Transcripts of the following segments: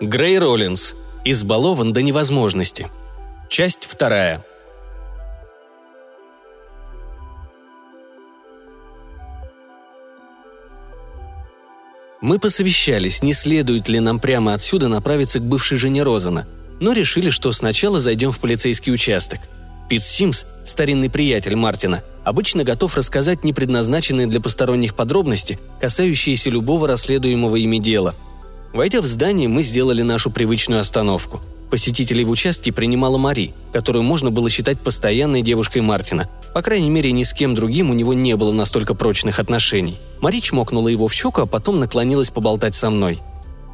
Грей Роллинс. Избалован до невозможности. Часть вторая. Мы посовещались, не следует ли нам прямо отсюда направиться к бывшей жене Розана, но решили, что сначала зайдем в полицейский участок. Пит Симс, старинный приятель Мартина, обычно готов рассказать непредназначенные для посторонних подробности, касающиеся любого расследуемого ими дела. Войдя в здание, мы сделали нашу привычную остановку. Посетителей в участке принимала Мари, которую можно было считать постоянной девушкой Мартина. По крайней мере, ни с кем другим у него не было настолько прочных отношений. Мари чмокнула его в щеку, а потом наклонилась поболтать со мной.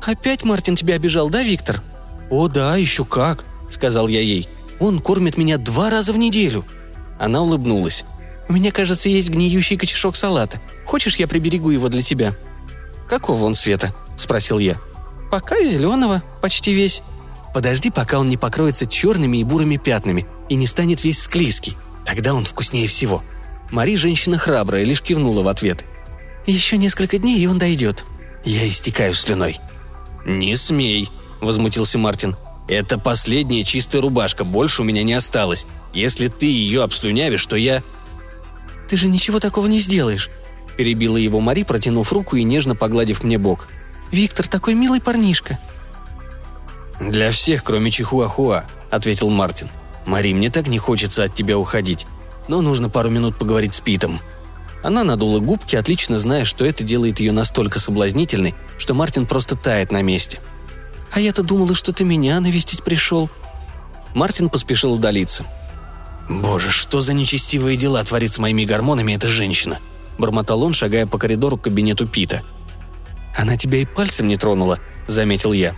«Опять Мартин тебя обижал, да, Виктор?» «О, да, еще как», — сказал я ей. «Он кормит меня два раза в неделю». Она улыбнулась. «У меня, кажется, есть гниющий кочешок салата. Хочешь, я приберегу его для тебя?» «Какого он цвета?» – спросил я. «Пока зеленого, почти весь». «Подожди, пока он не покроется черными и бурыми пятнами и не станет весь склизкий. Тогда он вкуснее всего». Мари женщина храбрая, лишь кивнула в ответ. «Еще несколько дней, и он дойдет». Я истекаю слюной. «Не смей», – возмутился Мартин. «Это последняя чистая рубашка, больше у меня не осталось. Если ты ее обслюнявишь, то я...» «Ты же ничего такого не сделаешь», – перебила его Мари, протянув руку и нежно погладив мне бок. «Виктор такой милый парнишка». «Для всех, кроме Чихуахуа», – ответил Мартин. «Мари, мне так не хочется от тебя уходить, но нужно пару минут поговорить с Питом». Она надула губки, отлично зная, что это делает ее настолько соблазнительной, что Мартин просто тает на месте. «А я-то думала, что ты меня навестить пришел». Мартин поспешил удалиться. «Боже, что за нечестивые дела творит с моими гормонами эта женщина?» – бормотал он, шагая по коридору к кабинету Пита. «Она тебя и пальцем не тронула», – заметил я.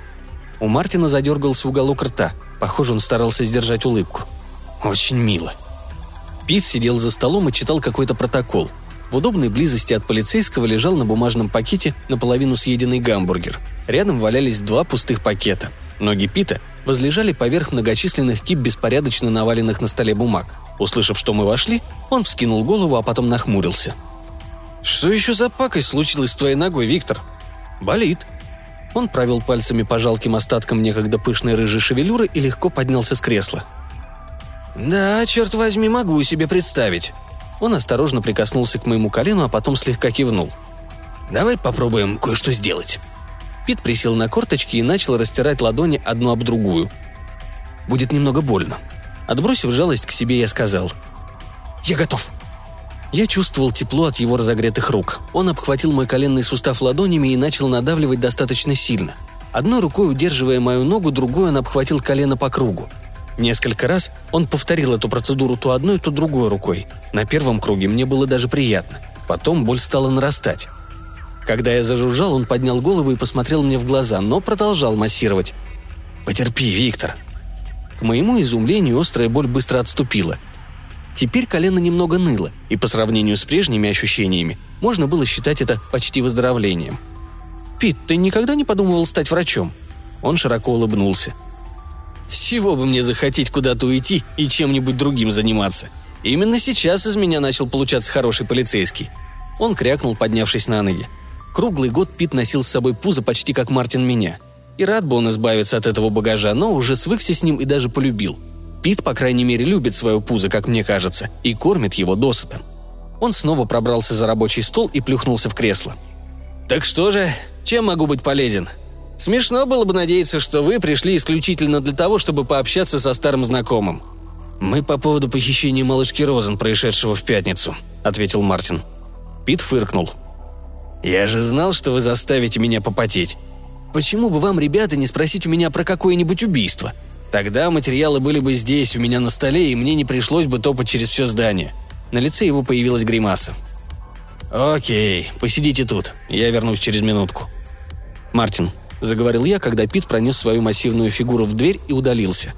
У Мартина задергался уголок рта. Похоже, он старался сдержать улыбку. «Очень мило». Пит сидел за столом и читал какой-то протокол – в удобной близости от полицейского лежал на бумажном пакете наполовину съеденный гамбургер. Рядом валялись два пустых пакета. Ноги Пита возлежали поверх многочисленных кип беспорядочно наваленных на столе бумаг. Услышав, что мы вошли, он вскинул голову, а потом нахмурился. «Что еще за пакость случилась с твоей ногой, Виктор?» «Болит». Он провел пальцами по жалким остаткам некогда пышной рыжей шевелюры и легко поднялся с кресла. «Да, черт возьми, могу себе представить. Он осторожно прикоснулся к моему колену, а потом слегка кивнул. «Давай попробуем кое-что сделать». Пит присел на корточки и начал растирать ладони одну об другую. «Будет немного больно». Отбросив жалость к себе, я сказал. «Я готов». Я чувствовал тепло от его разогретых рук. Он обхватил мой коленный сустав ладонями и начал надавливать достаточно сильно. Одной рукой удерживая мою ногу, другой он обхватил колено по кругу. Несколько раз он повторил эту процедуру то одной, то другой рукой. На первом круге мне было даже приятно. Потом боль стала нарастать. Когда я зажужжал, он поднял голову и посмотрел мне в глаза, но продолжал массировать. «Потерпи, Виктор». К моему изумлению острая боль быстро отступила. Теперь колено немного ныло, и по сравнению с прежними ощущениями можно было считать это почти выздоровлением. «Пит, ты никогда не подумывал стать врачом?» Он широко улыбнулся – с чего бы мне захотеть куда-то уйти и чем-нибудь другим заниматься? Именно сейчас из меня начал получаться хороший полицейский. Он крякнул, поднявшись на ноги. Круглый год Пит носил с собой пузо почти как Мартин меня. И рад бы он избавиться от этого багажа, но уже свыкся с ним и даже полюбил. Пит, по крайней мере, любит свое пузо, как мне кажется, и кормит его досыта. Он снова пробрался за рабочий стол и плюхнулся в кресло. «Так что же, чем могу быть полезен?» Смешно было бы надеяться, что вы пришли исключительно для того, чтобы пообщаться со старым знакомым». «Мы по поводу похищения малышки Розен, происшедшего в пятницу», — ответил Мартин. Пит фыркнул. «Я же знал, что вы заставите меня попотеть. Почему бы вам, ребята, не спросить у меня про какое-нибудь убийство? Тогда материалы были бы здесь, у меня на столе, и мне не пришлось бы топать через все здание». На лице его появилась гримаса. «Окей, посидите тут, я вернусь через минутку». «Мартин, – заговорил я, когда Пит пронес свою массивную фигуру в дверь и удалился.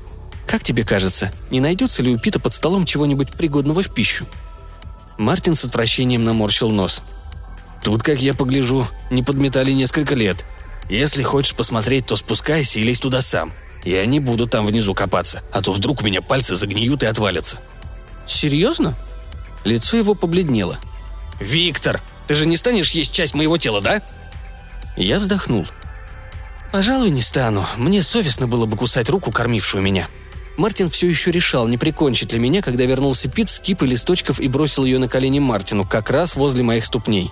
«Как тебе кажется, не найдется ли у Пита под столом чего-нибудь пригодного в пищу?» Мартин с отвращением наморщил нос. «Тут, как я погляжу, не подметали несколько лет. Если хочешь посмотреть, то спускайся и лезь туда сам. Я не буду там внизу копаться, а то вдруг у меня пальцы загниют и отвалятся». «Серьезно?» Лицо его побледнело. «Виктор, ты же не станешь есть часть моего тела, да?» Я вздохнул – «Пожалуй, не стану. Мне совестно было бы кусать руку, кормившую меня». Мартин все еще решал, не прикончит ли меня, когда вернулся Пит с кипой листочков и бросил ее на колени Мартину, как раз возле моих ступней.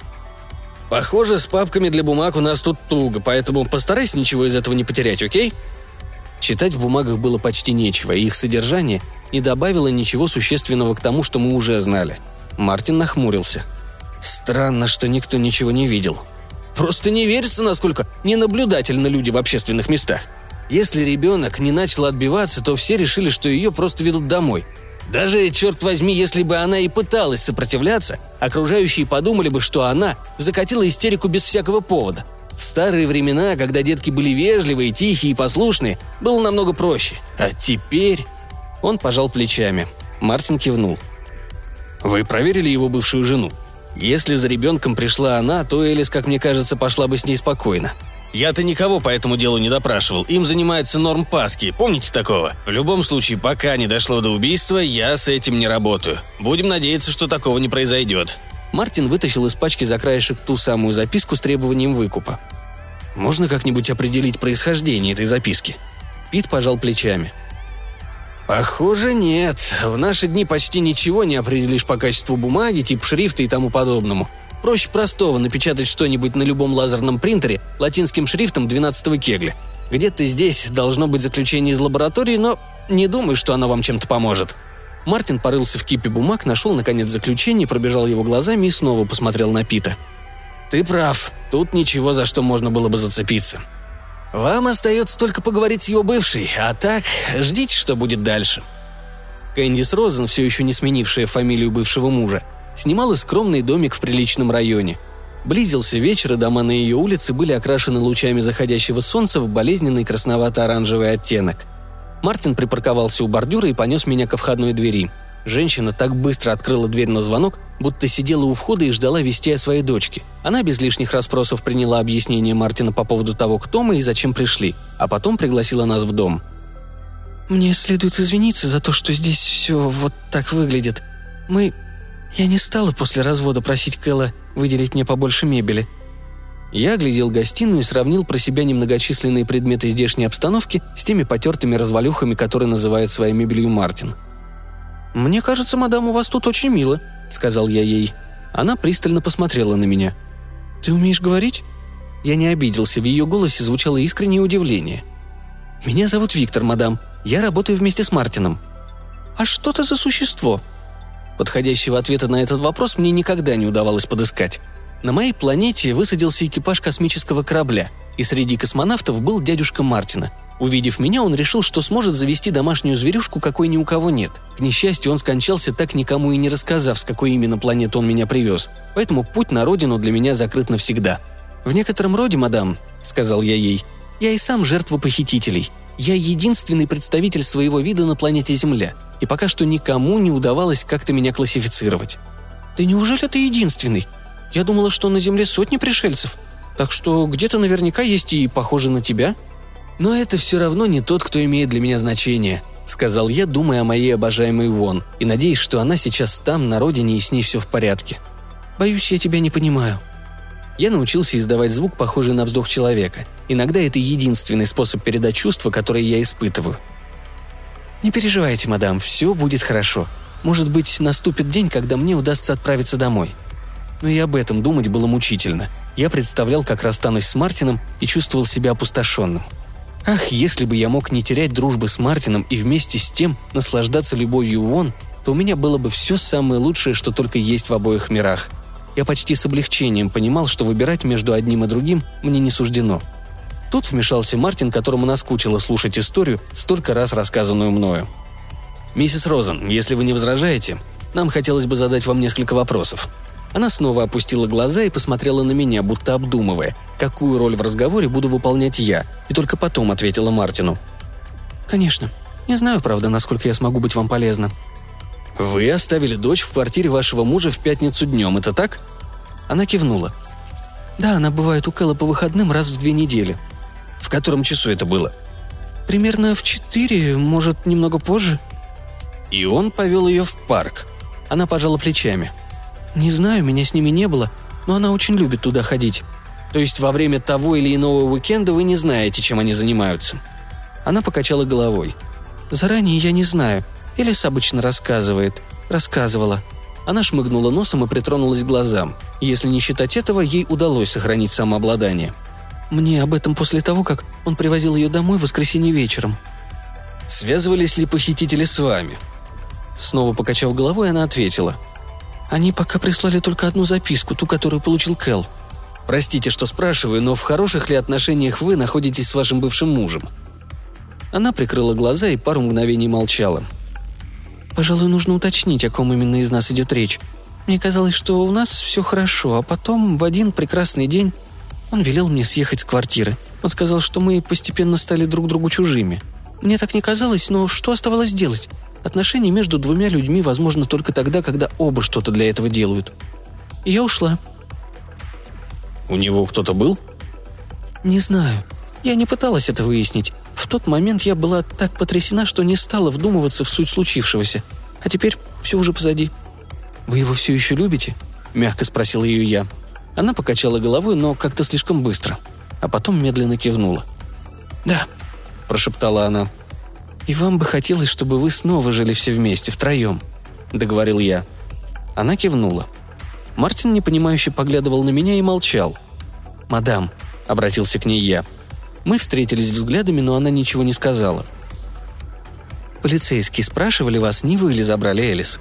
«Похоже, с папками для бумаг у нас тут туго, поэтому постарайся ничего из этого не потерять, окей?» Читать в бумагах было почти нечего, и их содержание не добавило ничего существенного к тому, что мы уже знали. Мартин нахмурился. «Странно, что никто ничего не видел. Просто не верится, насколько ненаблюдательны люди в общественных местах. Если ребенок не начал отбиваться, то все решили, что ее просто ведут домой. Даже, черт возьми, если бы она и пыталась сопротивляться, окружающие подумали бы, что она закатила истерику без всякого повода. В старые времена, когда детки были вежливые, тихие и послушные, было намного проще. А теперь... Он пожал плечами. Мартин кивнул. «Вы проверили его бывшую жену? Если за ребенком пришла она, то Элис, как мне кажется, пошла бы с ней спокойно. Я-то никого по этому делу не допрашивал. Им занимается Норм Паски. Помните такого? В любом случае, пока не дошло до убийства, я с этим не работаю. Будем надеяться, что такого не произойдет. Мартин вытащил из пачки за краешек ту самую записку с требованием выкупа. «Можно как-нибудь определить происхождение этой записки?» Пит пожал плечами. «Похоже, нет. В наши дни почти ничего не определишь по качеству бумаги, тип шрифта и тому подобному. Проще простого напечатать что-нибудь на любом лазерном принтере латинским шрифтом 12-го кегля. Где-то здесь должно быть заключение из лаборатории, но не думаю, что оно вам чем-то поможет». Мартин порылся в кипе бумаг, нашел, наконец, заключение, пробежал его глазами и снова посмотрел на Пита. «Ты прав. Тут ничего, за что можно было бы зацепиться. Вам остается только поговорить с его бывшей, а так ждите, что будет дальше». Кэндис Розен, все еще не сменившая фамилию бывшего мужа, снимала скромный домик в приличном районе. Близился вечер, и дома на ее улице были окрашены лучами заходящего солнца в болезненный красновато-оранжевый оттенок. Мартин припарковался у бордюра и понес меня ко входной двери. Женщина так быстро открыла дверь на звонок, будто сидела у входа и ждала вести о своей дочке. Она без лишних расспросов приняла объяснение Мартина по поводу того, кто мы и зачем пришли, а потом пригласила нас в дом. «Мне следует извиниться за то, что здесь все вот так выглядит. Мы я не стала после развода просить Кэлла выделить мне побольше мебели. Я оглядел гостиную и сравнил про себя немногочисленные предметы здешней обстановки с теми потертыми развалюхами, которые называет своей мебелью Мартин. «Мне кажется, мадам, у вас тут очень мило», — сказал я ей. Она пристально посмотрела на меня. «Ты умеешь говорить?» Я не обиделся, в ее голосе звучало искреннее удивление. «Меня зовут Виктор, мадам. Я работаю вместе с Мартином». «А что это за существо?» Подходящего ответа на этот вопрос мне никогда не удавалось подыскать. На моей планете высадился экипаж космического корабля, и среди космонавтов был дядюшка Мартина. Увидев меня, он решил, что сможет завести домашнюю зверюшку, какой ни у кого нет. К несчастью, он скончался так никому и не рассказав, с какой именно планеты он меня привез, поэтому путь на родину для меня закрыт навсегда. «В некотором роде, мадам», — сказал я ей, — «я и сам жертва похитителей. Я единственный представитель своего вида на планете Земля — и пока что никому не удавалось как-то меня классифицировать. «Да неужели ты единственный? Я думала, что на Земле сотни пришельцев, так что где-то наверняка есть и похожи на тебя». «Но это все равно не тот, кто имеет для меня значение», — сказал я, думая о моей обожаемой Вон, и надеясь, что она сейчас там, на родине, и с ней все в порядке. «Боюсь, я тебя не понимаю». Я научился издавать звук, похожий на вздох человека. Иногда это единственный способ передать чувства, которые я испытываю — «Не переживайте, мадам, все будет хорошо. Может быть, наступит день, когда мне удастся отправиться домой». Но и об этом думать было мучительно. Я представлял, как расстанусь с Мартином и чувствовал себя опустошенным. Ах, если бы я мог не терять дружбы с Мартином и вместе с тем наслаждаться любовью он, то у меня было бы все самое лучшее, что только есть в обоих мирах. Я почти с облегчением понимал, что выбирать между одним и другим мне не суждено – Тут вмешался Мартин, которому наскучило слушать историю, столько раз рассказанную мною. «Миссис Розен, если вы не возражаете, нам хотелось бы задать вам несколько вопросов». Она снова опустила глаза и посмотрела на меня, будто обдумывая, какую роль в разговоре буду выполнять я, и только потом ответила Мартину. «Конечно. Не знаю, правда, насколько я смогу быть вам полезна». «Вы оставили дочь в квартире вашего мужа в пятницу днем, это так?» Она кивнула. «Да, она бывает у Кэлла по выходным раз в две недели», в котором часу это было? Примерно в четыре, может, немного позже. И он повел ее в парк. Она пожала плечами. Не знаю, меня с ними не было, но она очень любит туда ходить. То есть во время того или иного уикенда вы не знаете, чем они занимаются?» Она покачала головой. «Заранее я не знаю. Элис обычно рассказывает. Рассказывала». Она шмыгнула носом и притронулась к глазам. Если не считать этого, ей удалось сохранить самообладание. «Мне об этом после того, как он привозил ее домой в воскресенье вечером». «Связывались ли похитители с вами?» Снова покачав головой, она ответила. «Они пока прислали только одну записку, ту, которую получил Кэл. Простите, что спрашиваю, но в хороших ли отношениях вы находитесь с вашим бывшим мужем?» Она прикрыла глаза и пару мгновений молчала. «Пожалуй, нужно уточнить, о ком именно из нас идет речь. Мне казалось, что у нас все хорошо, а потом в один прекрасный день он велел мне съехать с квартиры. Он сказал, что мы постепенно стали друг другу чужими. Мне так не казалось, но что оставалось делать? Отношения между двумя людьми возможно только тогда, когда оба что-то для этого делают. И я ушла. У него кто-то был? Не знаю. Я не пыталась это выяснить. В тот момент я была так потрясена, что не стала вдумываться в суть случившегося. А теперь все уже позади. «Вы его все еще любите?» – мягко спросил ее я. Она покачала головой, но как-то слишком быстро. А потом медленно кивнула. «Да», – прошептала она. «И вам бы хотелось, чтобы вы снова жили все вместе, втроем», – договорил я. Она кивнула. Мартин непонимающе поглядывал на меня и молчал. «Мадам», — обратился к ней я. Мы встретились взглядами, но она ничего не сказала. «Полицейские спрашивали вас, не вы ли забрали Элис?»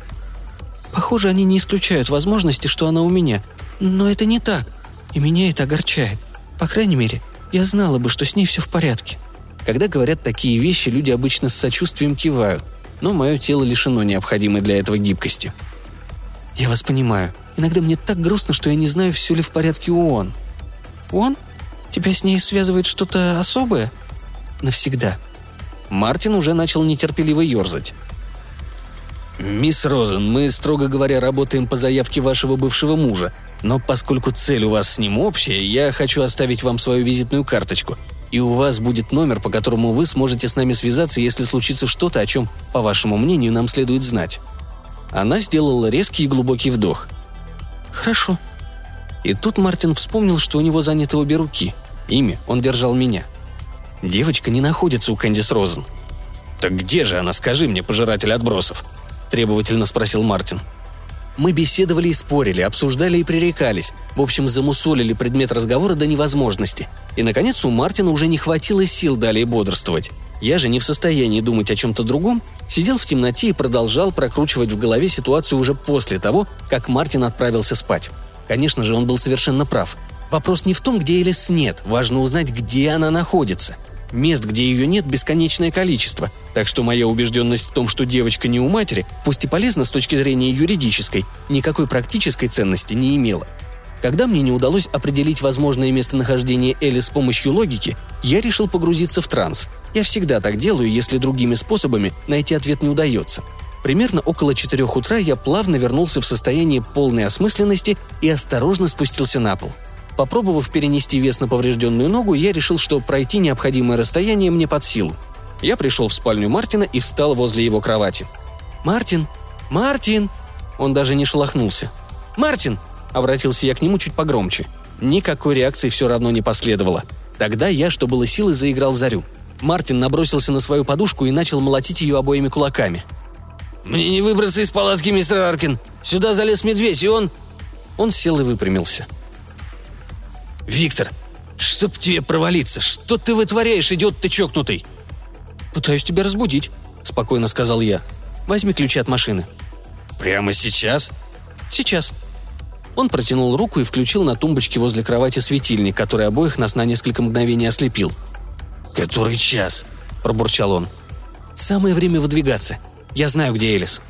«Похоже, они не исключают возможности, что она у меня. Но это не так. И меня это огорчает. По крайней мере, я знала бы, что с ней все в порядке». Когда говорят такие вещи, люди обычно с сочувствием кивают, но мое тело лишено необходимой для этого гибкости. «Я вас понимаю. Иногда мне так грустно, что я не знаю, все ли в порядке у он». «Он? Тебя с ней связывает что-то особое?» «Навсегда». Мартин уже начал нетерпеливо ерзать. «Мисс Розен, мы, строго говоря, работаем по заявке вашего бывшего мужа, но поскольку цель у вас с ним общая, я хочу оставить вам свою визитную карточку, и у вас будет номер, по которому вы сможете с нами связаться, если случится что-то, о чем, по вашему мнению, нам следует знать». Она сделала резкий и глубокий вдох. «Хорошо». И тут Мартин вспомнил, что у него заняты обе руки. Ими он держал меня. Девочка не находится у Кэндис Розен. «Так где же она, скажи мне, пожиратель отбросов?» – требовательно спросил Мартин. Мы беседовали и спорили, обсуждали и пререкались. В общем, замусолили предмет разговора до невозможности. И, наконец, у Мартина уже не хватило сил далее бодрствовать. Я же не в состоянии думать о чем-то другом, сидел в темноте и продолжал прокручивать в голове ситуацию уже после того, как Мартин отправился спать. Конечно же, он был совершенно прав. Вопрос не в том, где Элис нет, важно узнать, где она находится. Мест, где ее нет, бесконечное количество, так что моя убежденность в том, что девочка не у матери, пусть и полезна с точки зрения юридической, никакой практической ценности не имела. Когда мне не удалось определить возможное местонахождение Элли с помощью логики, я решил погрузиться в транс. Я всегда так делаю, если другими способами найти ответ не удается. Примерно около четырех утра я плавно вернулся в состояние полной осмысленности и осторожно спустился на пол. Попробовав перенести вес на поврежденную ногу, я решил, что пройти необходимое расстояние мне под силу. Я пришел в спальню Мартина и встал возле его кровати. «Мартин! Мартин!» Он даже не шелохнулся. «Мартин!» Обратился я к нему чуть погромче. Никакой реакции все равно не последовало. Тогда я, что было силы, заиграл зарю. Мартин набросился на свою подушку и начал молотить ее обоими кулаками. «Мне не выбраться из палатки, мистер Аркин! Сюда залез медведь, и он...» Он сел и выпрямился. «Виктор, чтоб тебе провалиться, что ты вытворяешь, идиот ты чокнутый?» «Пытаюсь тебя разбудить», — спокойно сказал я. «Возьми ключи от машины». «Прямо сейчас?» «Сейчас», он протянул руку и включил на тумбочке возле кровати светильник, который обоих нас на несколько мгновений ослепил. «Который час?» – пробурчал он. «Самое время выдвигаться. Я знаю, где Элис».